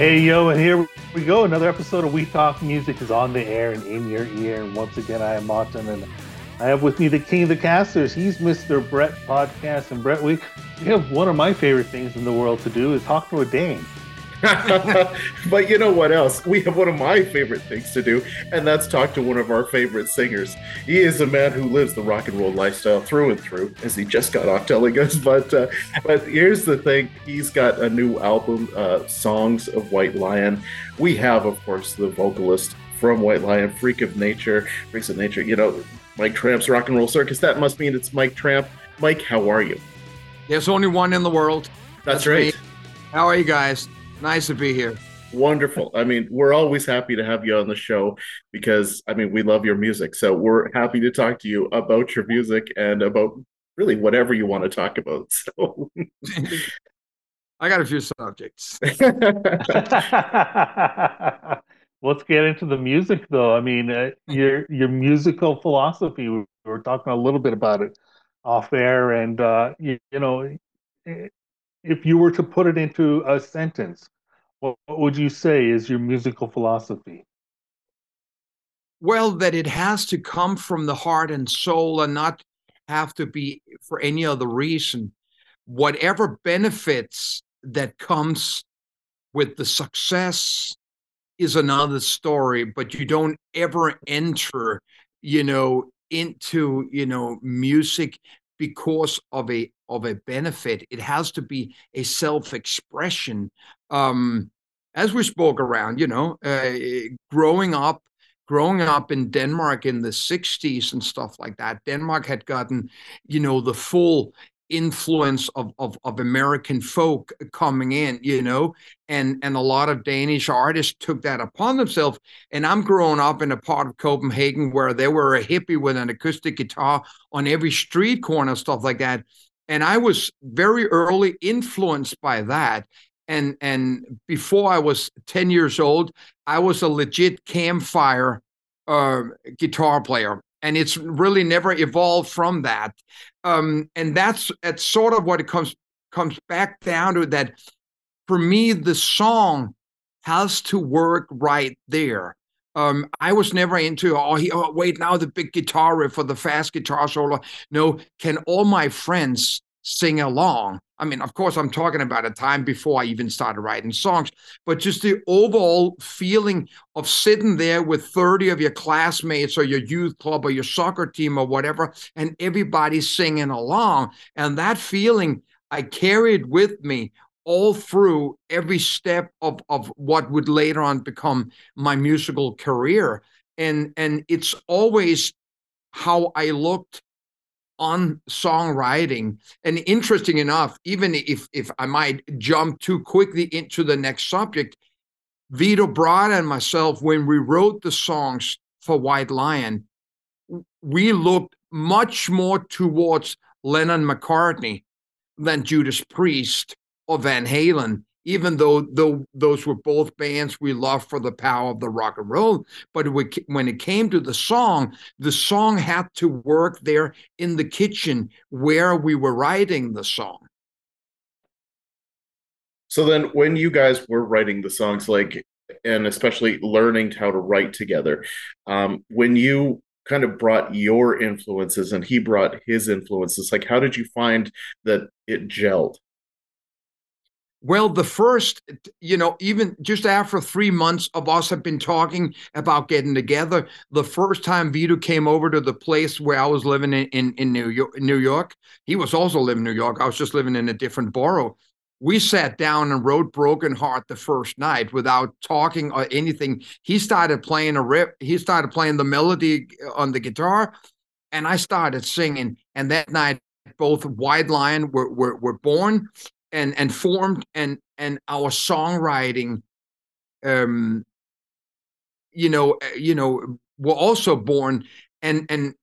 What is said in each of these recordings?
Hey, yo, and here we go. Another episode of We Talk Music is on the air and in your ear. And once again, I am Martin, and I have with me the king of the casters. He's Mr. Brett Podcast. And Brett, we, we have one of my favorite things in the world to do is talk to a Dane. but you know what else? We have one of my favorite things to do, and that's talk to one of our favorite singers. He is a man who lives the rock and roll lifestyle through and through, as he just got off telling us. But uh, but here's the thing: he's got a new album, uh, "Songs of White Lion." We have, of course, the vocalist from White Lion, Freak of Nature, Freaks of Nature. You know, Mike Tramp's Rock and Roll Circus. That must mean it's Mike Tramp. Mike, how are you? There's only one in the world. That's, That's right. Me. How are you guys? Nice to be here. Wonderful. I mean, we're always happy to have you on the show because, I mean, we love your music. So we're happy to talk to you about your music and about really whatever you want to talk about. So. I got a few subjects. Let's get into the music, though. I mean, uh, your your musical philosophy. We were talking a little bit about it off air, and uh, you, you know, if you were to put it into a sentence, what, what would you say is your musical philosophy? Well, that it has to come from the heart and soul and not have to be for any other reason. Whatever benefits that comes with the success is another story, but you don't ever enter, you know, into, you know, music because of a of a benefit. It has to be a self-expression. Um, as we spoke around, you know, uh, growing up, growing up in Denmark in the 60s and stuff like that, Denmark had gotten, you know, the full influence of, of, of American folk coming in, you know, and and a lot of Danish artists took that upon themselves. And I'm growing up in a part of Copenhagen where there were a hippie with an acoustic guitar on every street corner, stuff like that. And I was very early influenced by that. And and before I was 10 years old, I was a legit campfire uh, guitar player and it's really never evolved from that um, and that's that's sort of what it comes comes back down to that for me the song has to work right there um, I was never into oh, he, oh wait now the big guitar riff or the fast guitar solo. No, can all my friends sing along? I mean, of course, I'm talking about a time before I even started writing songs, but just the overall feeling of sitting there with 30 of your classmates or your youth club or your soccer team or whatever, and everybody singing along. And that feeling I carried with me all through every step of, of what would later on become my musical career. And, and it's always how I looked on songwriting. And interesting enough, even if if I might jump too quickly into the next subject, Vito Bratta and myself, when we wrote the songs for White Lion, we looked much more towards Lennon McCartney than Judas Priest or Van Halen even though, though those were both bands we loved for the power of the rock and roll. But when it came to the song, the song had to work there in the kitchen where we were writing the song. So then, when you guys were writing the songs, like, and especially learning how to write together, um, when you kind of brought your influences and he brought his influences, like, how did you find that it gelled? Well, the first, you know, even just after three months of us have been talking about getting together, the first time Vito came over to the place where I was living in, in, in New York, New York, he was also living in New York. I was just living in a different borough. We sat down and wrote Broken Heart the first night without talking or anything. He started playing a rip. He started playing the melody on the guitar, and I started singing. And that night, both White Lion were, were, were born and and formed and and our songwriting um you know uh, you know were also born and and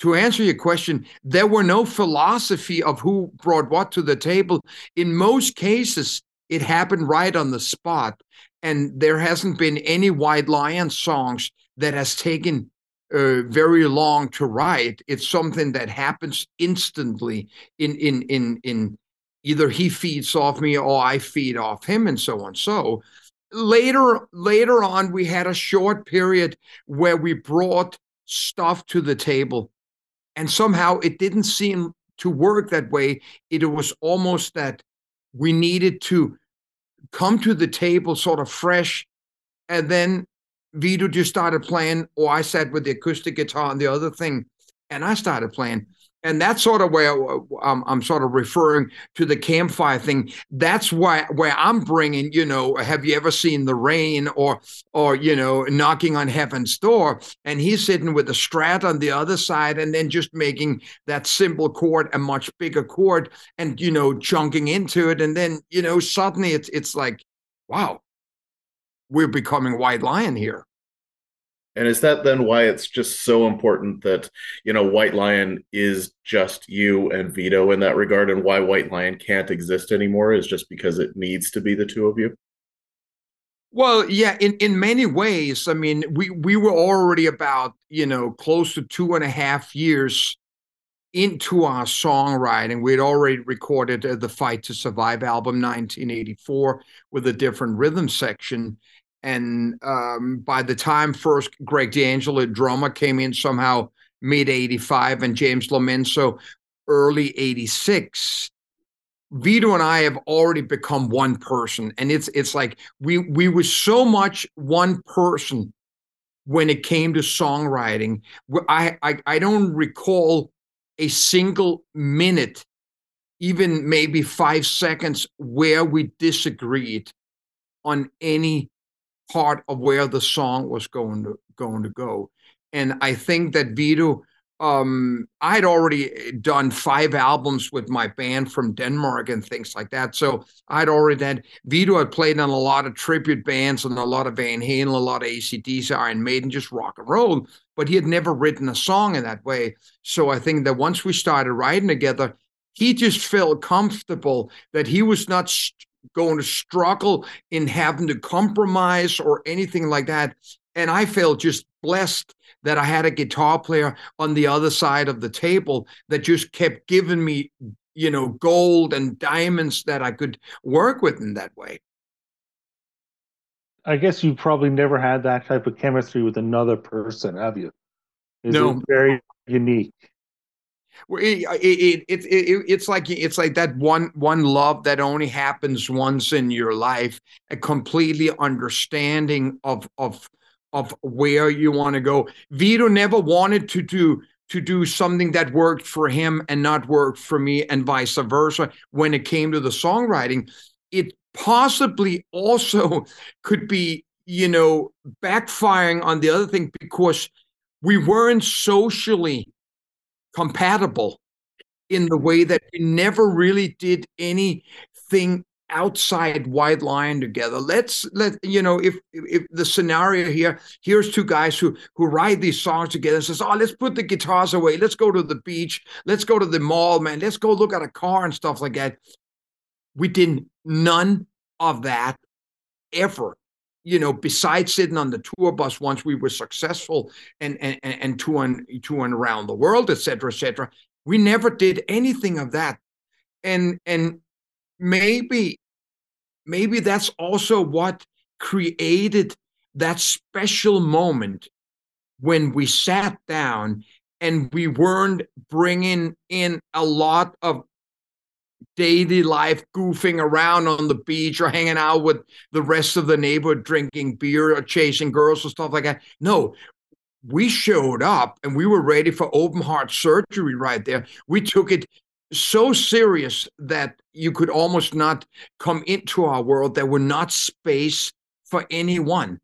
to answer your question there were no philosophy of who brought what to the table. In most cases it happened right on the spot and there hasn't been any white lion songs that has taken uh, very long to write. It's something that happens instantly in in in in either he feeds off me or I feed off him and so on. So later later on we had a short period where we brought stuff to the table and somehow it didn't seem to work that way it was almost that we needed to come to the table sort of fresh and then vito just started playing or i sat with the acoustic guitar and the other thing and i started playing and that's sort of where um, I'm sort of referring to the campfire thing. That's why where I'm bringing, you know, have you ever seen the rain or or you know, knocking on heaven's door? And he's sitting with the strat on the other side, and then just making that simple chord a much bigger chord, and you know, chunking into it, and then you know, suddenly it's it's like, wow, we're becoming White Lion here. And is that then why it's just so important that, you know, White Lion is just you and Vito in that regard, and why White Lion can't exist anymore is just because it needs to be the two of you? Well, yeah, in, in many ways. I mean, we, we were already about, you know, close to two and a half years into our songwriting. We had already recorded uh, the Fight to Survive album 1984 with a different rhythm section and um, by the time first Greg D'Angelo, drummer, came in somehow mid 85 and James Lomenzo early 86, Vito and I have already become one person. And it's it's like we we were so much one person when it came to songwriting. I I, I don't recall a single minute, even maybe five seconds, where we disagreed on any part of where the song was going to going to go. And I think that Vito, um, I had already eh, done five albums with my band from Denmark and things like that. So I'd already had Vito had played in a lot of tribute bands and a lot of Van Halen, a lot of ACDC, Iron Maiden, just rock and roll. But he had never written a song in that way. So I think that once we started writing together, he just felt comfortable that he was not going to struggle in having to compromise or anything like that. And I felt just blessed that I had a guitar player on the other side of the table that just kept giving me, you know, gold and diamonds that I could work with in that way. I guess you probably never had that type of chemistry with another person, have you? Is no. very unique? It, it, it, it, it's like it's like that one one love that only happens once in your life a completely understanding of of of where you want to go. Vito never wanted to do to do something that worked for him and not worked for me and vice versa. When it came to the songwriting it possibly also could be you know backfiring on the other thing because we weren't socially compatible in the way that we never really did anything outside White Lion together. Let's let you know if if the scenario here here's two guys who who write these songs together and says oh let's put the guitars away. Let's go to the beach. Let's go to the mall man. Let's go look at a car and stuff like that. We didn't none of that ever you know, besides sitting on the tour bus once we were successful and and and touring touring around the world, et cetera, et cetera, we never did anything of that. And and maybe maybe that's also what created that special moment when we sat down and we weren't bringing in a lot of daily life goofing around on the beach or hanging out with the rest of the neighborhood drinking beer or chasing girls or stuff like that. No, we showed up and we were ready for open heart surgery right there. We took it so serious that you could almost not come into our world. There were not space for anyone.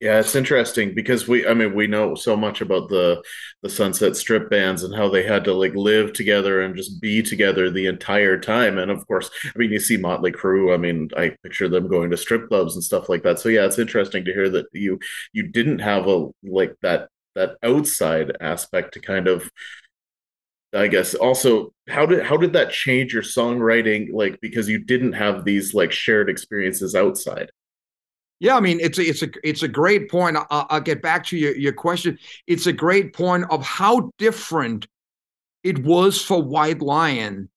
Yeah, it's interesting because we I mean we know so much about the the Sunset Strip bands and how they had to like live together and just be together the entire time. And of course, I mean you see Motley Crue, I mean I picture them going to strip clubs and stuff like that. So yeah, it's interesting to hear that you you didn't have a like that that outside aspect to kind of I guess also how did how did that change your songwriting like because you didn't have these like shared experiences outside? Yeah, I mean it's a, it's a it's a great point. I'll, I'll get back to your, your question. It's a great point of how different it was for White Lion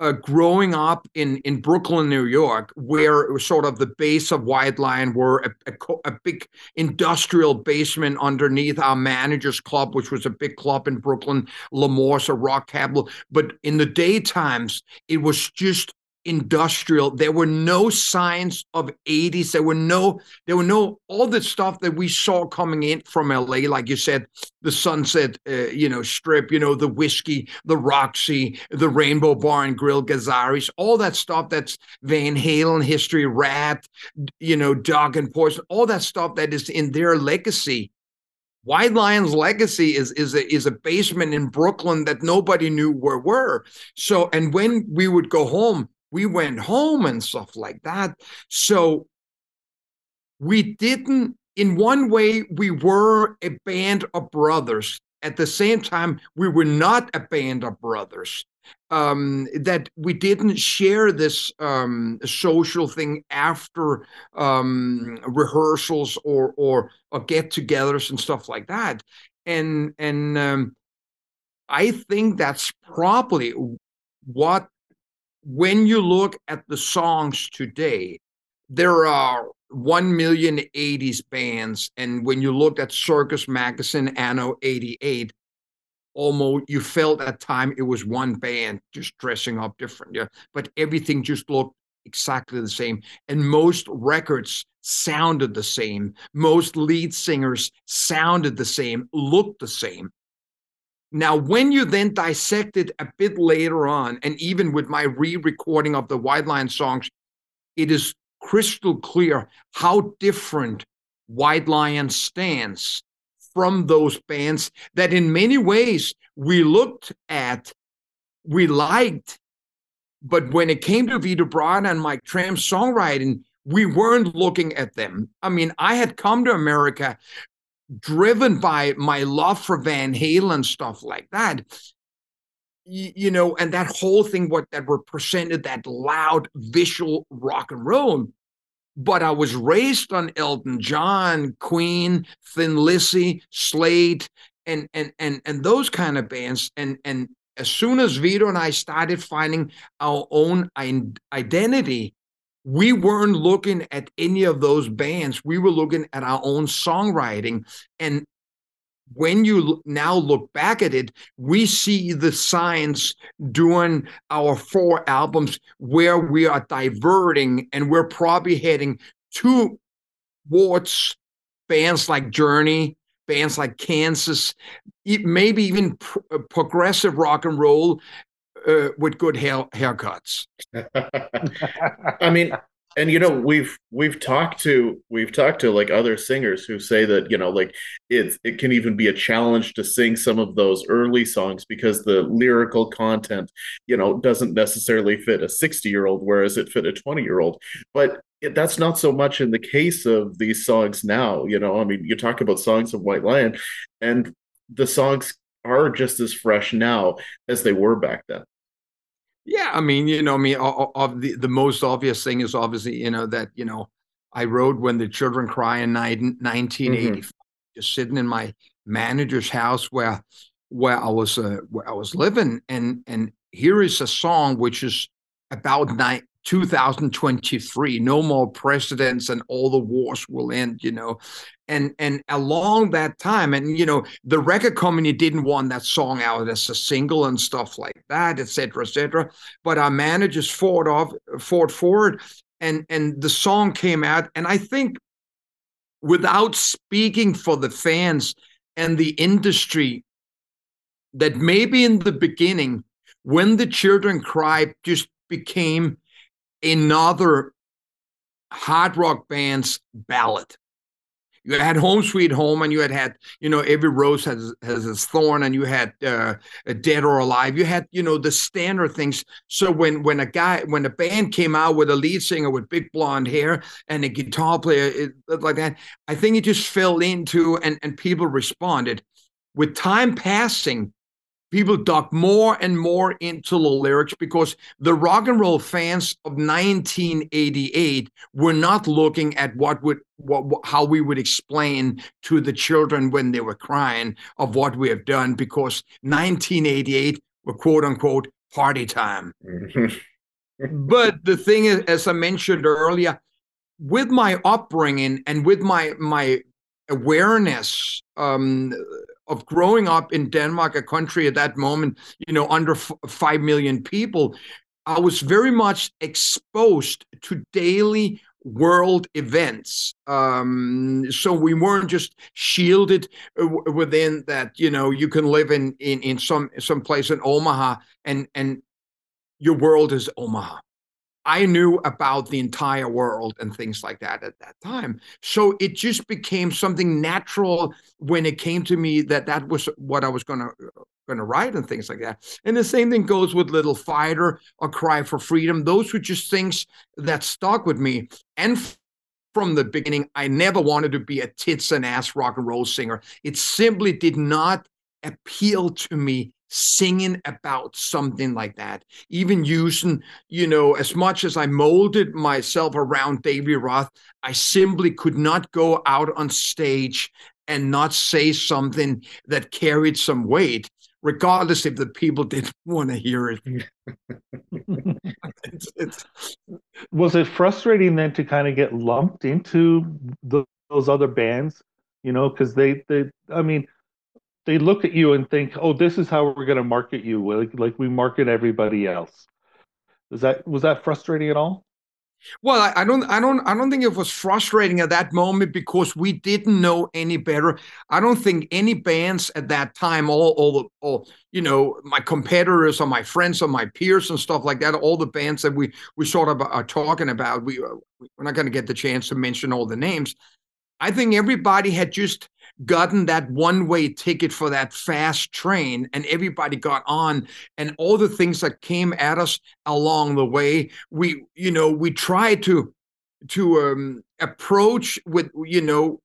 uh, growing up in, in Brooklyn, New York, where sort of the base of White Lion were a, a, a, big industrial basement underneath our managers club, which was a big club in Brooklyn, L'Amour's, a rock capital. But in the daytimes, it was just industrial. There were no signs of 80s there were no there were no all the stuff that we saw coming in from la like you said the sunset uh, you know strip you know the whiskey the roxy the rainbow bar and grill gazzarri's all that stuff that's van halen history ratt you know dog and poison all that stuff that is in their legacy. White Lion's legacy is is a, is a basement in Brooklyn that nobody knew where were. So, and when we would go home, we went home and stuff like that. So we didn't, in one way, we were a band of brothers. At the same time, we were not a band of brothers. Um, that we didn't share this um, social thing after um, rehearsals or, or or get-togethers and stuff like that, and and um, I think that's probably what when you look at the songs today, there are 1 million 80s bands. And when you looked at Circus Magazine Anno 88, almost you felt at time it was one band just dressing up different. Yeah. But everything just looked exactly the same. And most records sounded the same. Most lead singers sounded the same, looked the same. Now, when you then dissect it a bit later on, and even with my re recording of the White Lion songs, it is crystal clear how different White Lion stands from those bands that, in many ways, we looked at, we liked, but when it came to Vito Bratta and Mike Tramp's songwriting, we weren't looking at them. I mean, I had come to America driven by my love for Van Halen stuff like that. You, know, and that whole thing what that represented that loud visual rock and roll. But I was raised on Elton John, Queen, Thin Lizzy, Slade, and and and and those kind of bands. And and as soon as Vito and I started finding our own identity, we weren't looking at any of those bands. We were looking at our own songwriting. And when you now look back at it, we see the signs doing our four albums where we are diverting and we're probably heading towards bands like Journey, bands like Kansas, maybe even uh, progressive rock and roll uh, with good hair, haircuts. I mean, and you know we've we've talked to we've talked to like other singers who say that you know like it's it can even be a challenge to sing some of those early songs because the lyrical content you know doesn't necessarily fit a 60 year old whereas it fit a 20 year old but it, that's not so much in the case of these songs now you know i mean you talk about songs of white lion and the songs are just as fresh now as they were back then yeah, I mean, you know, I mean, of the the most obvious thing is obviously, you know, that you know, I wrote when the children cry in 1985, mm-hmm. just sitting in my manager's house where where I was uh, where I was living, and and here is a song which is about nine, 2023 no more presidents and all the wars will end you know. And and along that time and you know the record company didn't want that song out as a single and stuff like that etc etc but our managers fought off fought forward and and the song came out. And i think without speaking for the fans and the industry that maybe in the beginning when the children cry just became another hard rock band's ballad. You had Home Sweet Home, and you had had you know every rose has has its thorn, and you had uh, Dead or Alive. You had you know the standard things. So when when a guy when a band came out with a lead singer with big blonde hair and a guitar player it, like that, I think it just fell into and and people responded. With time passing, people dug more and more into the lyrics because the rock and roll fans of 1988 were not looking at what would what, how we would explain to the children when they were crying of what we have done because 1988 were quote unquote party time. but the thing is, as I mentioned earlier, with my upbringing and with my my awareness um, of growing up in Denmark, a country at that moment, you know, under f- five million people, I was very much exposed to daily world events. Um, so we weren't just shielded uh, within that. You know, you can live in in in some some place in Omaha, and and your world is Omaha. I knew about the entire world and things like that at that time. So it just became something natural when it came to me that that was what I was going to going to write and things like that. And the same thing goes with Little Fighter or Cry for Freedom. Those were just things that stuck with me. And from the beginning, I never wanted to be a tits and ass rock and roll singer. It simply did not appeal to me singing about something like that even using you know as much as i molded myself around david roth i simply could not go out on stage and not say something that carried some weight regardless if the people didn't want to hear it. It's, it's... was it frustrating then to kind of get lumped into the, those other bands? You know because they they i mean they look at you and think, "Oh, this is how we're going to market you, like like we market everybody else." Is that was that frustrating at all? Well, I, I, don't, I don't, I don't think it was frustrating at that moment because we didn't know any better. I don't think any bands at that time, all, all, the all, you know, my competitors or my friends or my peers and stuff like that, all the bands that we we sort of are talking about, we uh, we're not going to get the chance to mention all the names. I think everybody had just gotten that one way ticket for that fast train and everybody got on and all the things that came at us along the way we you know we tried to to um, approach with you know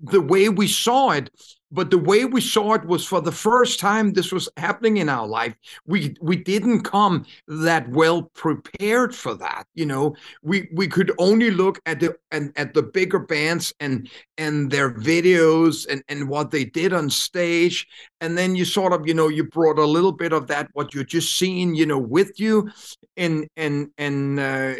the way we saw it but the way we saw it was for the first time this was happening in our life we we didn't come that well prepared for that you know? We we could only look at the and at the bigger bands and and their videos and and what they did on stage. And then you sort of you know you brought a little bit of that what you're just seeing you know with you and and and uh,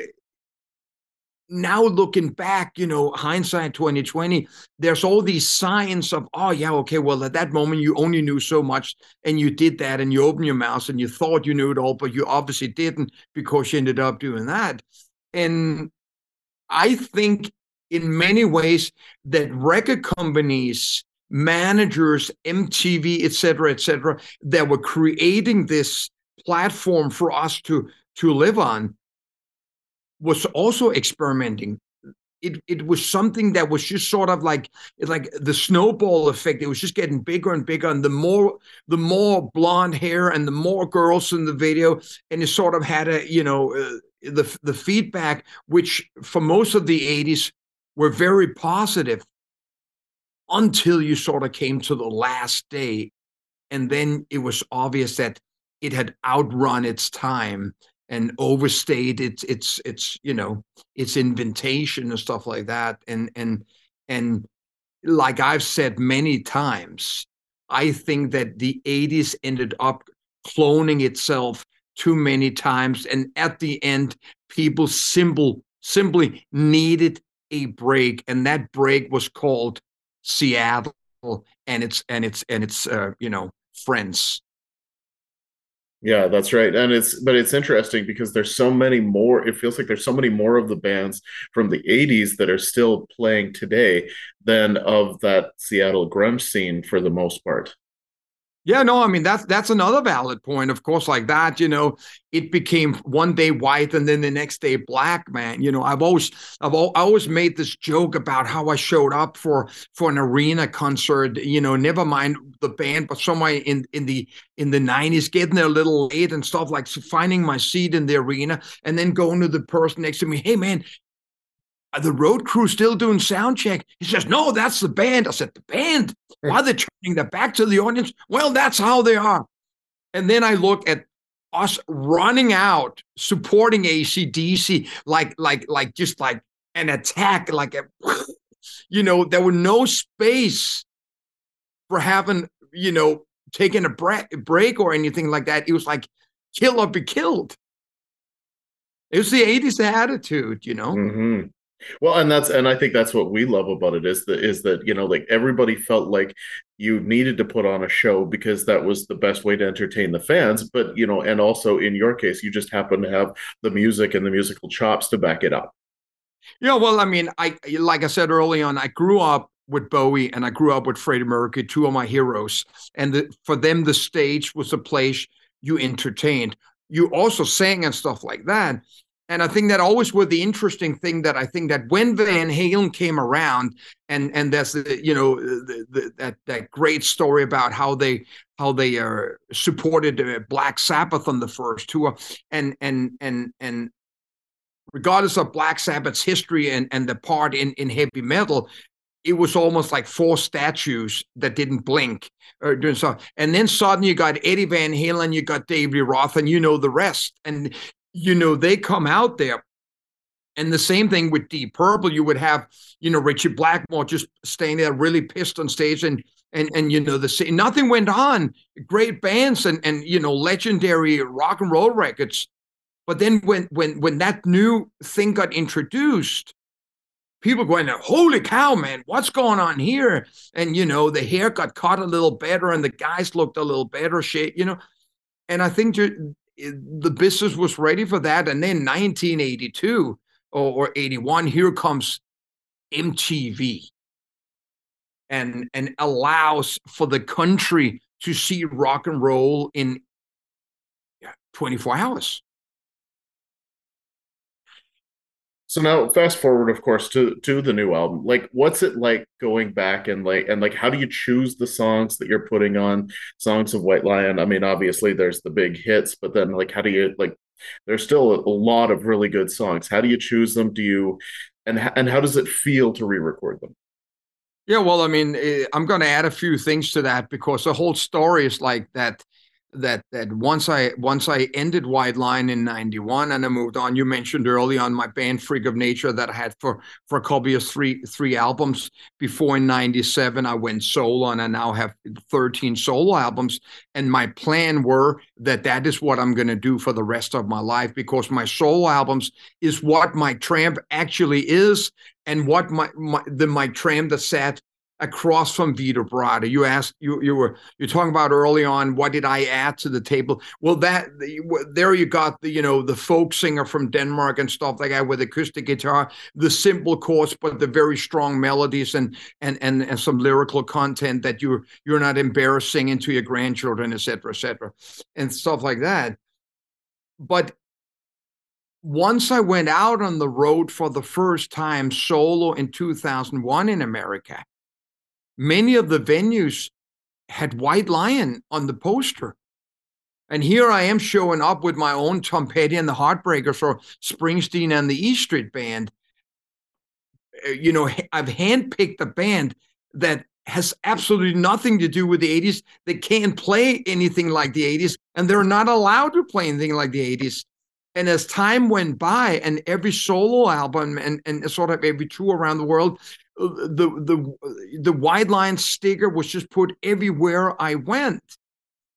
now looking back, you know, hindsight 2020, there's all these signs of, oh yeah, okay, well, at that moment you only knew so much and you did that and you opened your mouth and you thought you knew it all, but you obviously didn't because you ended up doing that. And I think in many ways that record companies, managers, MTV, et cetera, et cetera, that were creating this platform for us to to live on was also experimenting. It, it was something that was just sort of like like the snowball effect. It was just getting bigger and bigger, and the more the more blonde hair and the more girls in the video, and it sort of had a you know uh, the the feedback, which for most of the '80s were very positive, until you sort of came to the last day, and then it was obvious that it had outrun its time and overstate its its its you know its invitation and stuff like that and and and like i've said many times i think that the 80s ended up cloning itself too many times and at the end people simple simply needed a break and that break was called seattle and it's and it's and it's uh, you know friends yeah, that's right. And it's but it's interesting because there's so many more it feels like there's so many more of the bands from the 80s that are still playing today than of that Seattle grunge scene for the most part. Yeah, no, I mean that's that's another valid point. Of course, like that, you know, it became one day white and then the next day black. Man, you know, I've always I've I always made this joke about how I showed up for for an arena concert. You know, never mind the band, but somewhere in in the in the nineties, getting there a little late and stuff like finding my seat in the arena and then going to the person next to me. Hey, man, are the road crew still doing sound check? He says, No, that's the band. I said, The band? Why are they turning their back to the audience? Well, that's how they are. And then I look at us running out, supporting ACDC, like, like, like just like an attack, like a, you know, there were no space for having, you know, taking a break or anything like that. It was like kill or be killed. It was the 80s attitude, you know? Mm-hmm. Well, and that's and I think that's what we love about it is that is that you know like everybody felt like you needed to put on a show because that was the best way to entertain the fans. But you know, and also in your case, you just happen to have the music and the musical chops to back it up. Yeah, well, I mean, I like I said early on, I grew up with Bowie and I grew up with Freddie Mercury, two of my heroes, and the, for them, the stage was a place you entertained. You also sang and stuff like that. And I think that always was the interesting thing that I think that when Van Halen came around, and and that's the you know the, the, that that great story about how they how they uh, supported uh, Black Sabbath on the first tour, and and and and regardless of Black Sabbath's history and and the part in in heavy metal, it was almost like four statues that didn't blink or doing so. And then suddenly you got Eddie Van Halen, you got David Roth, and you know the rest. And you know, they come out there. And the same thing with Deep Purple, you would have, you know, Richard Blackmore just staying there really pissed on stage and and and you know the nothing went on. Great bands and and you know, legendary rock and roll records. But then when when when that new thing got introduced, people going, holy cow, man, what's going on here? And you know, the hair got cut a little better and the guys looked a little better shape, you know. And I think Eh, the business was ready for that. And then 1982 or, or 81, here comes MTV and and allows for the country to see rock and roll in 24 hours. So now fast forward, of course, to to the new album. Like, what's it like going back and like and like how do you choose the songs that you're putting on songs of White Lion? I mean, obviously there's the big hits, but then like how do you like there's still a, lot of really good songs. How do you choose them? Do you and and how does it feel to re-record them? Yeah, well, I mean, eh, I'm going to add a few things to that because the whole story is like that that that once I once I ended White Lion in '91 and I moved on. You mentioned early on my band Freak of Nature that I had for for of three three albums before in '97 I went solo and I now have 13 solo albums. And my plan were that that is what I'm going to do for the rest of my life because my solo albums is what Mike Tramp actually is and what my, my the Mike Tramp that sat across from Vito Bratta. You asked you you were you're talking about early on what did I add to the table? Well, that there you got the you know the folk singer from Denmark and stuff like that with acoustic guitar, the simple chords but the very strong melodies and and and, and some lyrical content that you're you're not embarrassing into your grandchildren, etc., etc., and stuff like that. But once I went out on the road for the first time solo in 2001 in America, many of the venues had White Lion on the poster. And here I am showing up with my own Tom Petty and the Heartbreakers or Springsteen and the E Street Band. Uh, you know, I've handpicked a band that has absolutely nothing to do with the 80s. They can't play anything like the 80s, and they're not allowed to play anything like the 80s. And as time went by, and every solo album and, and sort of every tour around the world, the the the White Lion sticker was just put everywhere I went,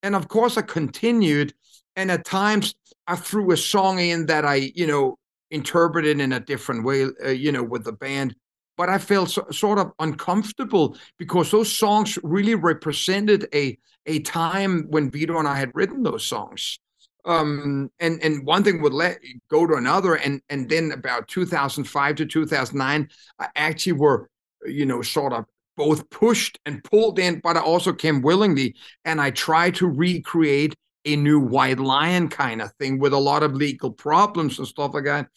and of course I continued. And at times I threw a song in that I you know interpreted in a different way, uh, you know, with the band. But I felt so, sort of uncomfortable because those songs really represented a a time when Vito and I had written those songs um, and and one thing would let go to another, and and then about 2005 to 2009, I actually were you know sort of both pushed and pulled in, but I also came willingly, and I tried to recreate a new White Lion kind of thing with a lot of legal problems and stuff like that.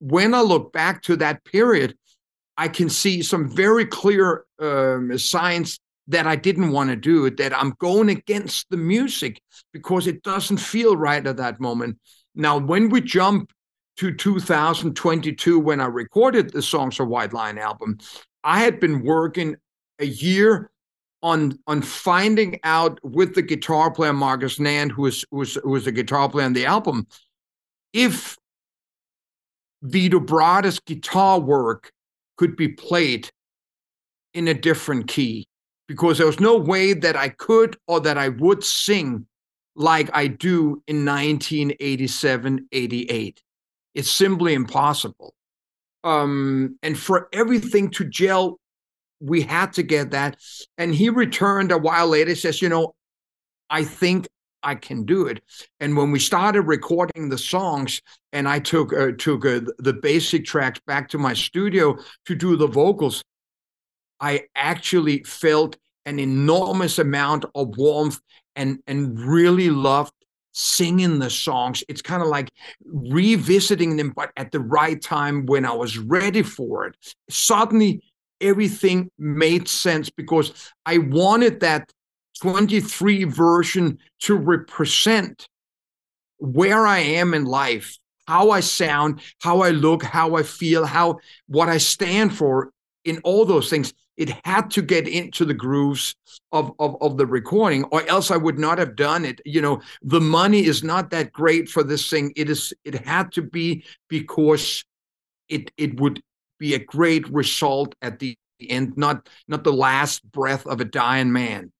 When I look back to that period, I can see some very clear um, signs that I didn't want to do, that I'm going against the music because it doesn't feel right at that moment. Now, when we jump to 2022, when I recorded the Songs of White Lion album, I had been working a year on on finding out with the guitar player Marcus Nand, who was who was who was the guitar player on the album, if Vito Bratta's guitar work could be played in a different key because there was no way that I could or that I would sing like I do in 1987, 88. It's simply impossible. Um, and for everything to gel, we had to get that. And he returned a while later, says, you know, I think I can do it. And when we started recording the songs, and I took uh, took uh, the basic tracks back to my studio to do the vocals, I actually felt an enormous amount of warmth and and really loved singing the songs. It's kind of like revisiting them, but at the right time when I was ready for it. Suddenly, everything made sense because I wanted that 23 version to represent where I am in life, how I sound, how I look, how I feel, how what I stand for in all those things. It had to get into the grooves of, of, of the recording, or else I would not have done it. You know, the money is not that great for this thing. It is it had to be because it it would be a great result at the end, not not the last breath of a dying man.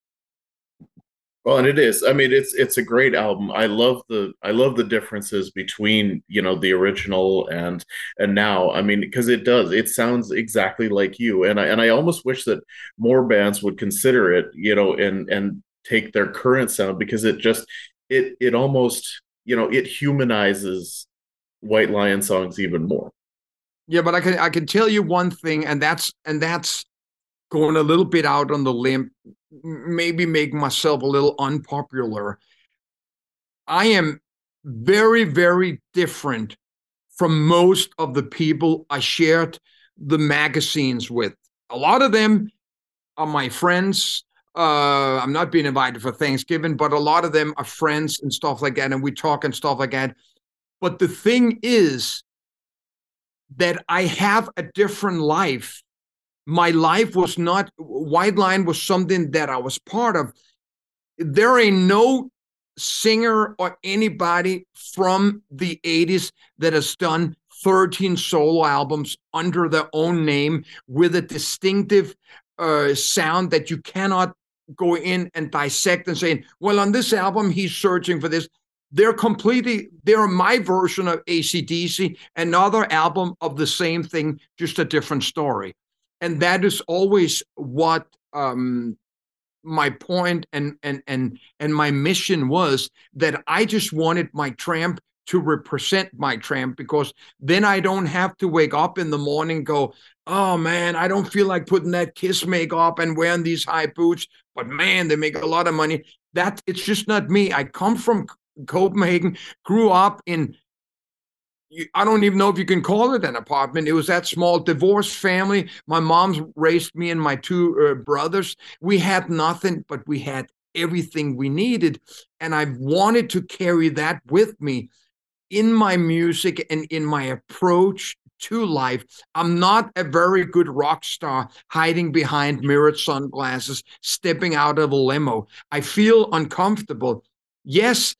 Well, and it is. I mean, it's it's a great album. I love the I love the differences between you know the original and and now. I mean, because it does. It sounds exactly like you. And I and I almost wish that more bands would consider it. You know, and and take their current sound because it just it it almost you know it humanizes White Lion songs even more. Yeah, but I can I can tell you one thing, and that's and that's going a little bit out on the limb maybe make myself a little unpopular. I am very, very different from most of the people I shared the magazines with. A lot of them are my friends. Uh, I'm not being invited for Thanksgiving, but a lot of them are friends and stuff like that. And we talk and stuff like that. But the thing is that I have a different life my life was not white lion was something that i was part of there ain't no singer or anybody from the 80s that has done 13 solo albums under their own name with a distinctive uh, sound that you cannot go in and dissect and say, well, on this album, he's searching for this. They're completely, they're my version of ACDC, another album of the same thing, just a different story and that is always what um, my point and and and and my mission was that I just wanted Mike Tramp to represent Mike Tramp because then I don't have to wake up in the morning go, oh man, I don't feel like putting that kiss makeup and wearing these high boots, but man, they make a lot of money. That it's just not me. I come from Copenhagen, grew up in I don't even know if you can call it an apartment. It was that small divorced family. My mom's raised me and my two uh, brothers. We had nothing, but we had everything we needed. And I wanted to carry that with me in my music and in my approach to life. I'm not a very good rock star hiding behind mirrored sunglasses, stepping out of a limo. I feel uncomfortable. Yes,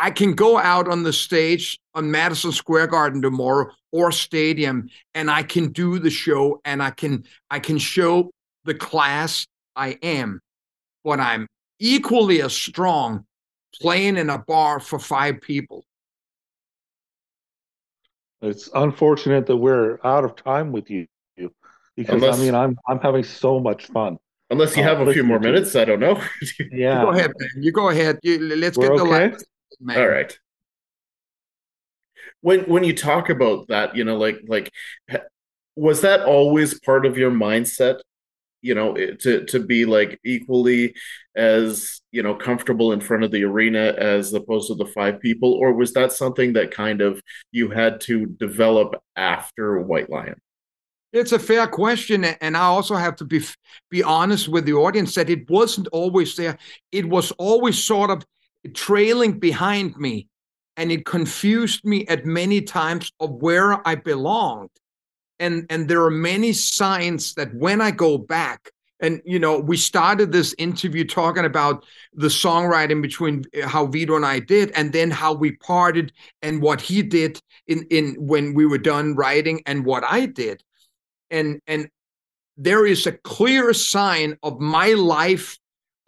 I can go out on the stage on Madison Square Garden tomorrow or stadium and I can do the show and I can I can show the class I am. But I'm equally as strong playing in a bar for five people. It's unfortunate that we're out of time with you because unless, I mean I'm I'm having so much fun. Unless you uh, have a few more minutes, I don't know. yeah. You go ahead, man. You go ahead. You, let's we're get the okay? last Man. All right. When when you talk about that, you know, like like was that always part of your mindset? You know, eh, to to be like equally as you know comfortable in front of the arena as opposed to the five people, or was that something that kind of you had to develop after White Lion? It's a fair question, and I also have to be be honest with the audience that it wasn't always there. It was always sort of trailing behind me and it confused me at many times of where I belonged. And and there are many signs that when I go back, and you know, we started this interview talking about the songwriting between uh, how Vito and I did, and then how we parted and what he did in in when we were done writing and what I did. And and there is a clear sign of my life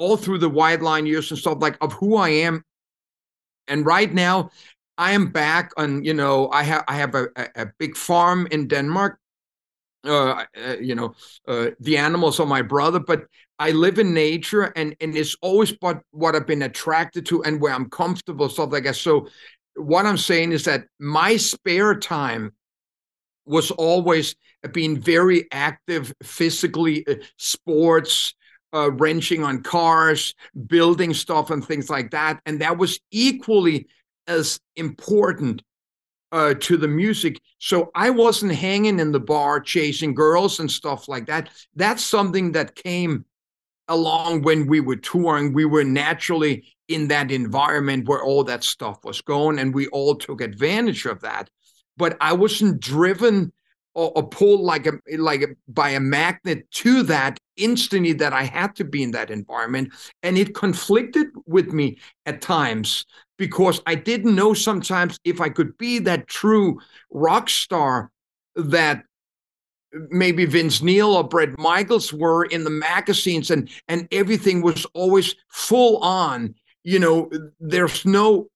all through the White Lion years and stuff like of who I am and right now, I am back on. You know, I have I have a, a, big farm in Denmark. Uh, uh, you know, uh, the animals are my brother, but I live in nature, and and it's always what what I've been attracted to, and where I'm comfortable, stuff like that. So, what I'm saying is that my spare time was always being very active physically, uh, sports, uh, wrenching on cars, building stuff, and things like that. And that was equally as important uh, to the music. So I wasn't hanging in the bar chasing girls and stuff like that. That's something that came along when we were touring. We were naturally in that environment where all that stuff was going, and we all took advantage of that. But I wasn't driven or, or pulled like a like a, by a magnet to that instantly that I had to be in that environment, and it conflicted with me at times because I didn't know sometimes if I could be that true rock star that maybe Vince Neil or Bret Michaels were in the magazines and and everything was always full on. You know there's no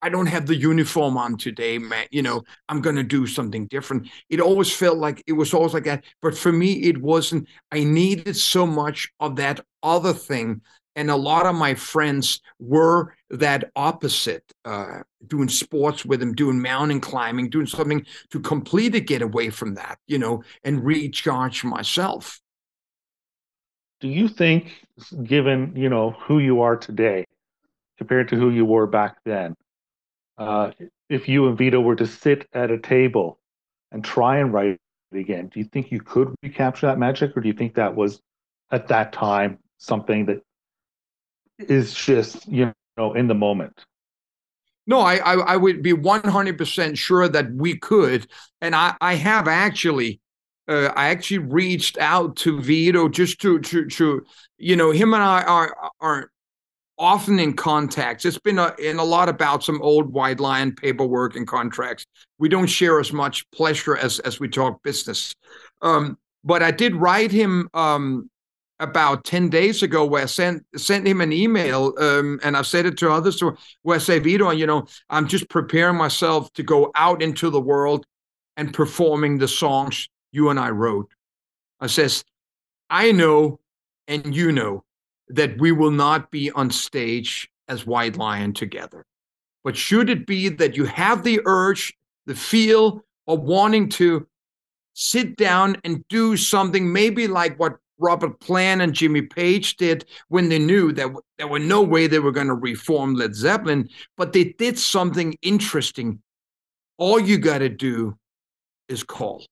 I don't have the uniform on today, man. You know, I'm going to do something different. It always felt like it was always like that. But for me, it wasn't. I needed so much of that other thing. And a lot of my friends were that opposite, uh, doing sports with them, doing mountain climbing, doing something to completely get away from that, you know, and recharge myself. Do you think, given, you know, who you are today compared to who you were back then, uh, if you and Vito were to sit at a table and try and write it again, do you think you could recapture that magic, or do you think that was at that time something that is just you know in the moment? No, I I, I would be one hundred percent sure that we could, and I I have actually. Uh, I actually reached out to Vito just to to to you know him and I are are often in contacts. It's been a, in a lot about some old white lion paperwork and contracts. We don't share as much pleasure as as we talk business. Um, but I did write him um, about 10 days ago where I sent sent him an email um, and I've said it to others where I say, Vito, you know, I'm just preparing myself to go out into the world and performing the songs you and I wrote. I says, I know and you know that we will not be on stage as White Lion together. But should it be that you have the urge, the feel of wanting to sit down and do something, maybe like what Robert Plant and Jimmy Page did when they knew that there were no way they were going to reform Led Zeppelin, but they did something interesting. All you got to do is call.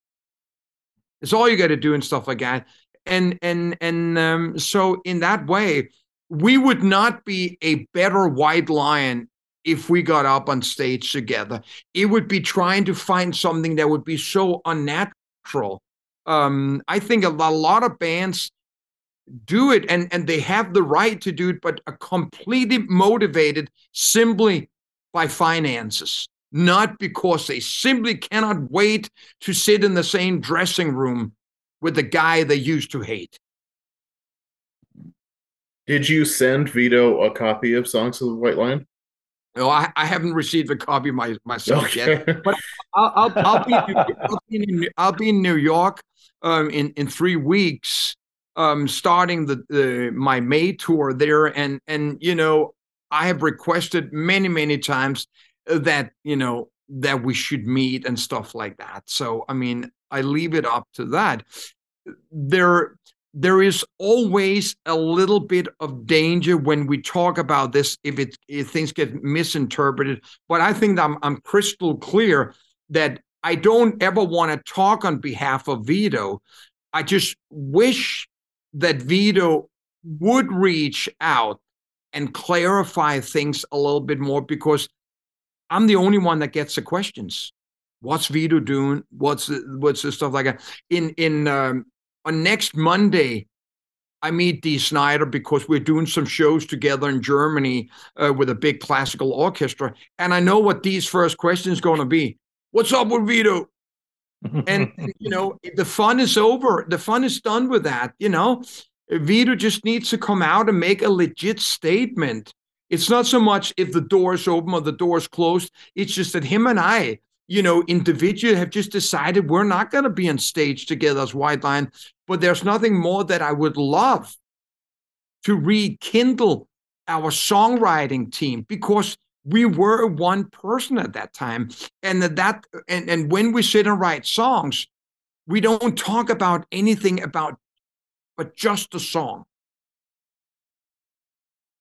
It's all you got to do and stuff like that and and and um, so in that way, we would not be a better white lion if we got up on stage together. It would be trying to find something that would be so unnatural. Um, I think a, lot of bands do it and and they have the right to do it, but are completely motivated simply by finances not because they simply cannot wait to sit in the same dressing room with the guy they used to hate. Did you send Vito a copy of Songs of the White Lion? No, I, I haven't received a copy my, myself okay. yet. But I'll, I'll, I'll, be, I'll, be in, I'll be in New York um, in, in three weeks, um, starting the, the my May tour there. And, and, you know, I have requested many, many times that, you know, that we should meet and stuff like that. So, I mean, I leave it up to that. There, there is always a little bit of danger when we talk about this if it if things get misinterpreted. But I think I'm I'm crystal clear that I don't ever want to talk on behalf of Vito. I just wish that Vito would reach out and clarify things a little bit more because I'm the only one that gets the questions. What's Vito doing? What's the, what's the stuff like that? In in um, on next Monday, I meet Dee Snider because we're doing some shows together in Germany uh, with a big classical orchestra, and I know what Dee's first question is going to be. What's up with Vito? and you know the fun is over. The fun is done with that. You know, Vito just needs to come out and make a legit statement It's not so much if the door is open or the door is closed. It's just that him and I, you know, individually have just decided we're not going to be on stage together as White Lion, But there's nothing more that I would love to rekindle our songwriting team because we were one person at that time. And that, that and, and when we sit and write songs we don't talk about anything about but just the song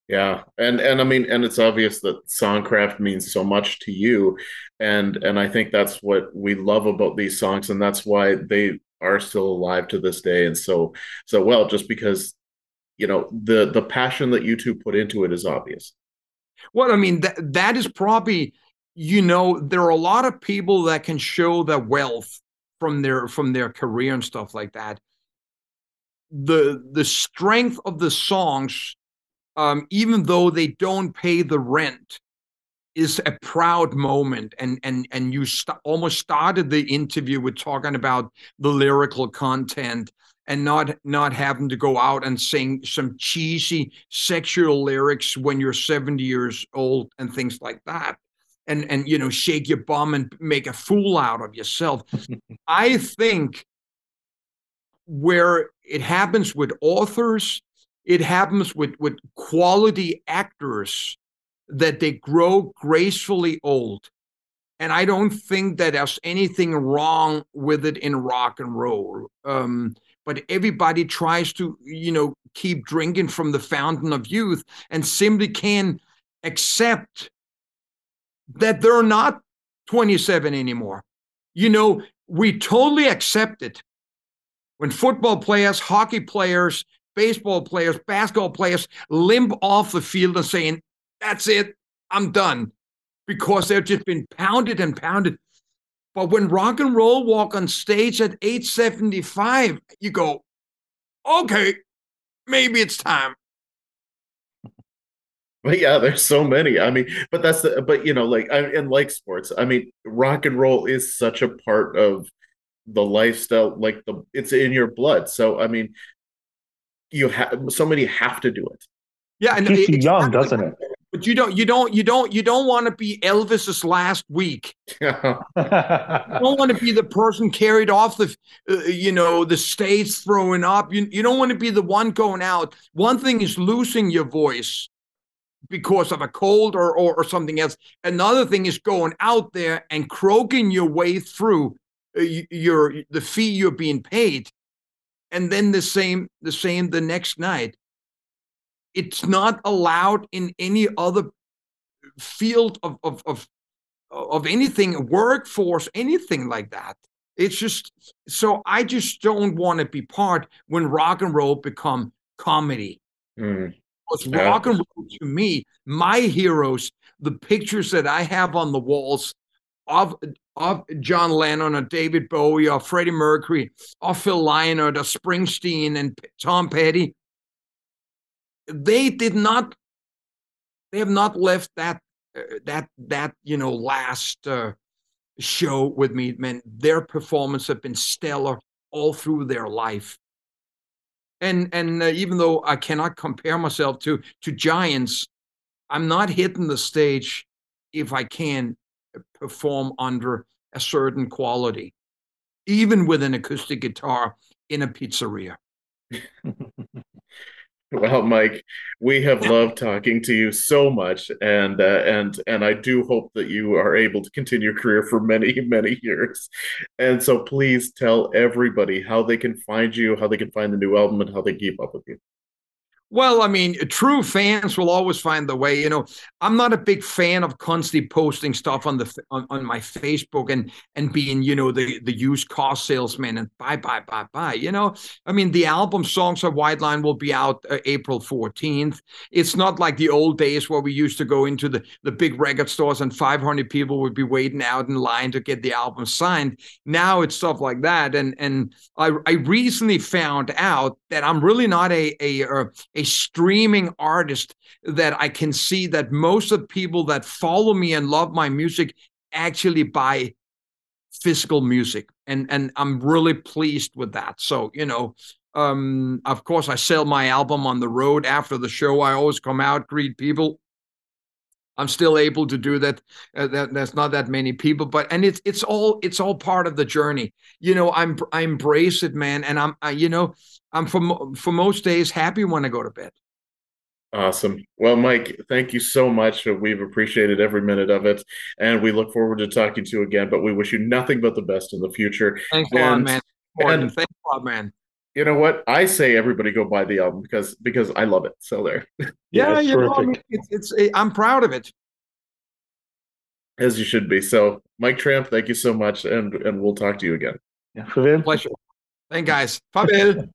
yeah. And and i mean and it's obvious that songcraft means so much to you. And and i think that's what we love about these songs and that's why they are still alive to this day and so so well just because you know the the passion that you two put into it is obvious. Well i mean that that is probably you know there are a lot of people that can show their wealth from their from their career and stuff like that. The the strength of the songs um, even though they don't pay the rent is a proud moment and and and you st- almost started the interview with talking about the lyrical content and not not having to go out and sing some cheesy sexual lyrics when you're 70 years old and things like that. And and you know shake your bum and make a fool out of yourself. I think where it happens with authors it happens with with quality actors that they grow gracefully old. And i don't think that there's anything wrong with it in rock and roll. Um, but everybody tries to you know keep drinking from the fountain of youth and simply can't accept that they're not 27 anymore. You know we totally accept it. When football players hockey players baseball players, basketball players limp off the field and saying, That's it, I'm done. Because they've just been pounded and pounded. But when rock and roll walk on stage at 875, you go, okay, maybe it's time. But yeah, there's so many. I mean, but that's the, but you know, like, I, and like sports, I mean, rock and roll is such a part of the lifestyle, like the, it's in your blood. So, I mean, you have somebody have to do it. Yeah, and keeps you young, doesn't it? But you don't, you don't, you don't, you don't want to be Elvis's last week. you don't want to be the person carried off the, uh, you know, the stage throwing up. You, you don't want to be the one going out. One thing is losing your voice because of a cold or, or, or something else. Another thing is going out there and croaking your way through uh, your the fee you're being paid and then the same the same the next night it's not allowed in any other field of of of, of anything workforce anything like that it's just so i just don't want to be part when rock and roll become comedy mm. because yeah. rock and roll to me my heroes the pictures that i have on the walls of of John Lennon or David Bowie or Freddie Mercury or Phil Lynott or Springsteen and Tom Petty, they did not. They have not left that uh, that that you know last uh, show with me. Man, their performance have been stellar all through their life. And and uh, even though I cannot compare myself to to giants, I'm not hitting the stage if I can perform under a certain quality, even with an acoustic guitar in a pizzeria. well, Mike, we have loved talking to you so much, and uh, and and I do hope that you are able to continue your career for many many years. And so, please tell everybody how they can find you, how they can find the new album, and how they keep up with you. Well, I mean, true fans will always find the way. You know, I'm not a big fan of constantly posting stuff on the on, on my Facebook and and being, you know, the the used car salesman and bye bye bye bye. You know, I mean, the album Songs of White Lion will be out uh, April 14th. It's not like the old days where we used to go into the the big record stores and 500 people would be waiting out in line to get the album signed. Now it's stuff like that, and and I I recently found out that I'm really not a a, a a streaming artist that I can see that most of people that follow me and love my music actually buy physical music and and I'm really pleased with that so you know um of course I sell my album on the road after the show I always come out greet people I'm still able to do that. Uh, that there's not that many people, but and it's it's all it's all part of the journey. You know, I'm I embrace it, man, and I'm I, you know I'm for for most days happy when I go to bed. Awesome. Well, Mike, thank you so much. We've appreciated every minute of it, and we look forward to talking to you again. But we wish you nothing but the best in the future. Thanks a lot, man. And, Thanks a lot, man. You know what? I say everybody go buy the album because because I love it. So there. Yeah, yeah you know, I mean, it's, it's eh, I'm proud of it. As you should be. So, Mike Tramp, thank you so much, and and we'll talk to you again. Yeah, Pleasure. Thank guys. Farvel.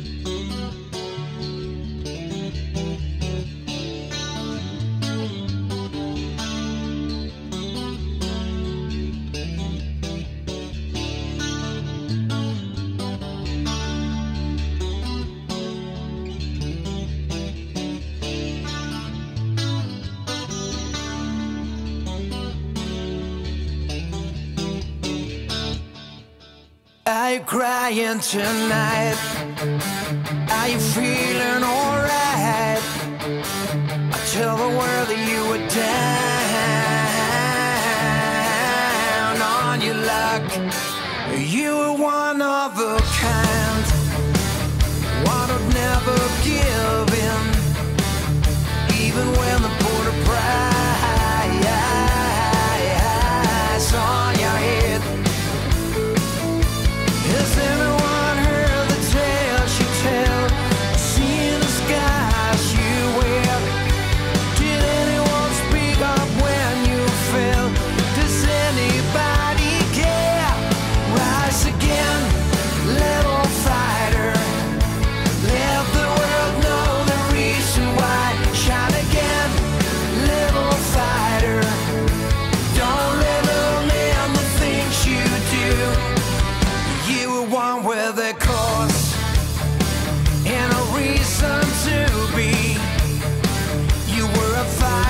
Are you crying tonight? Are you feeling alright?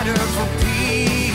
for peace.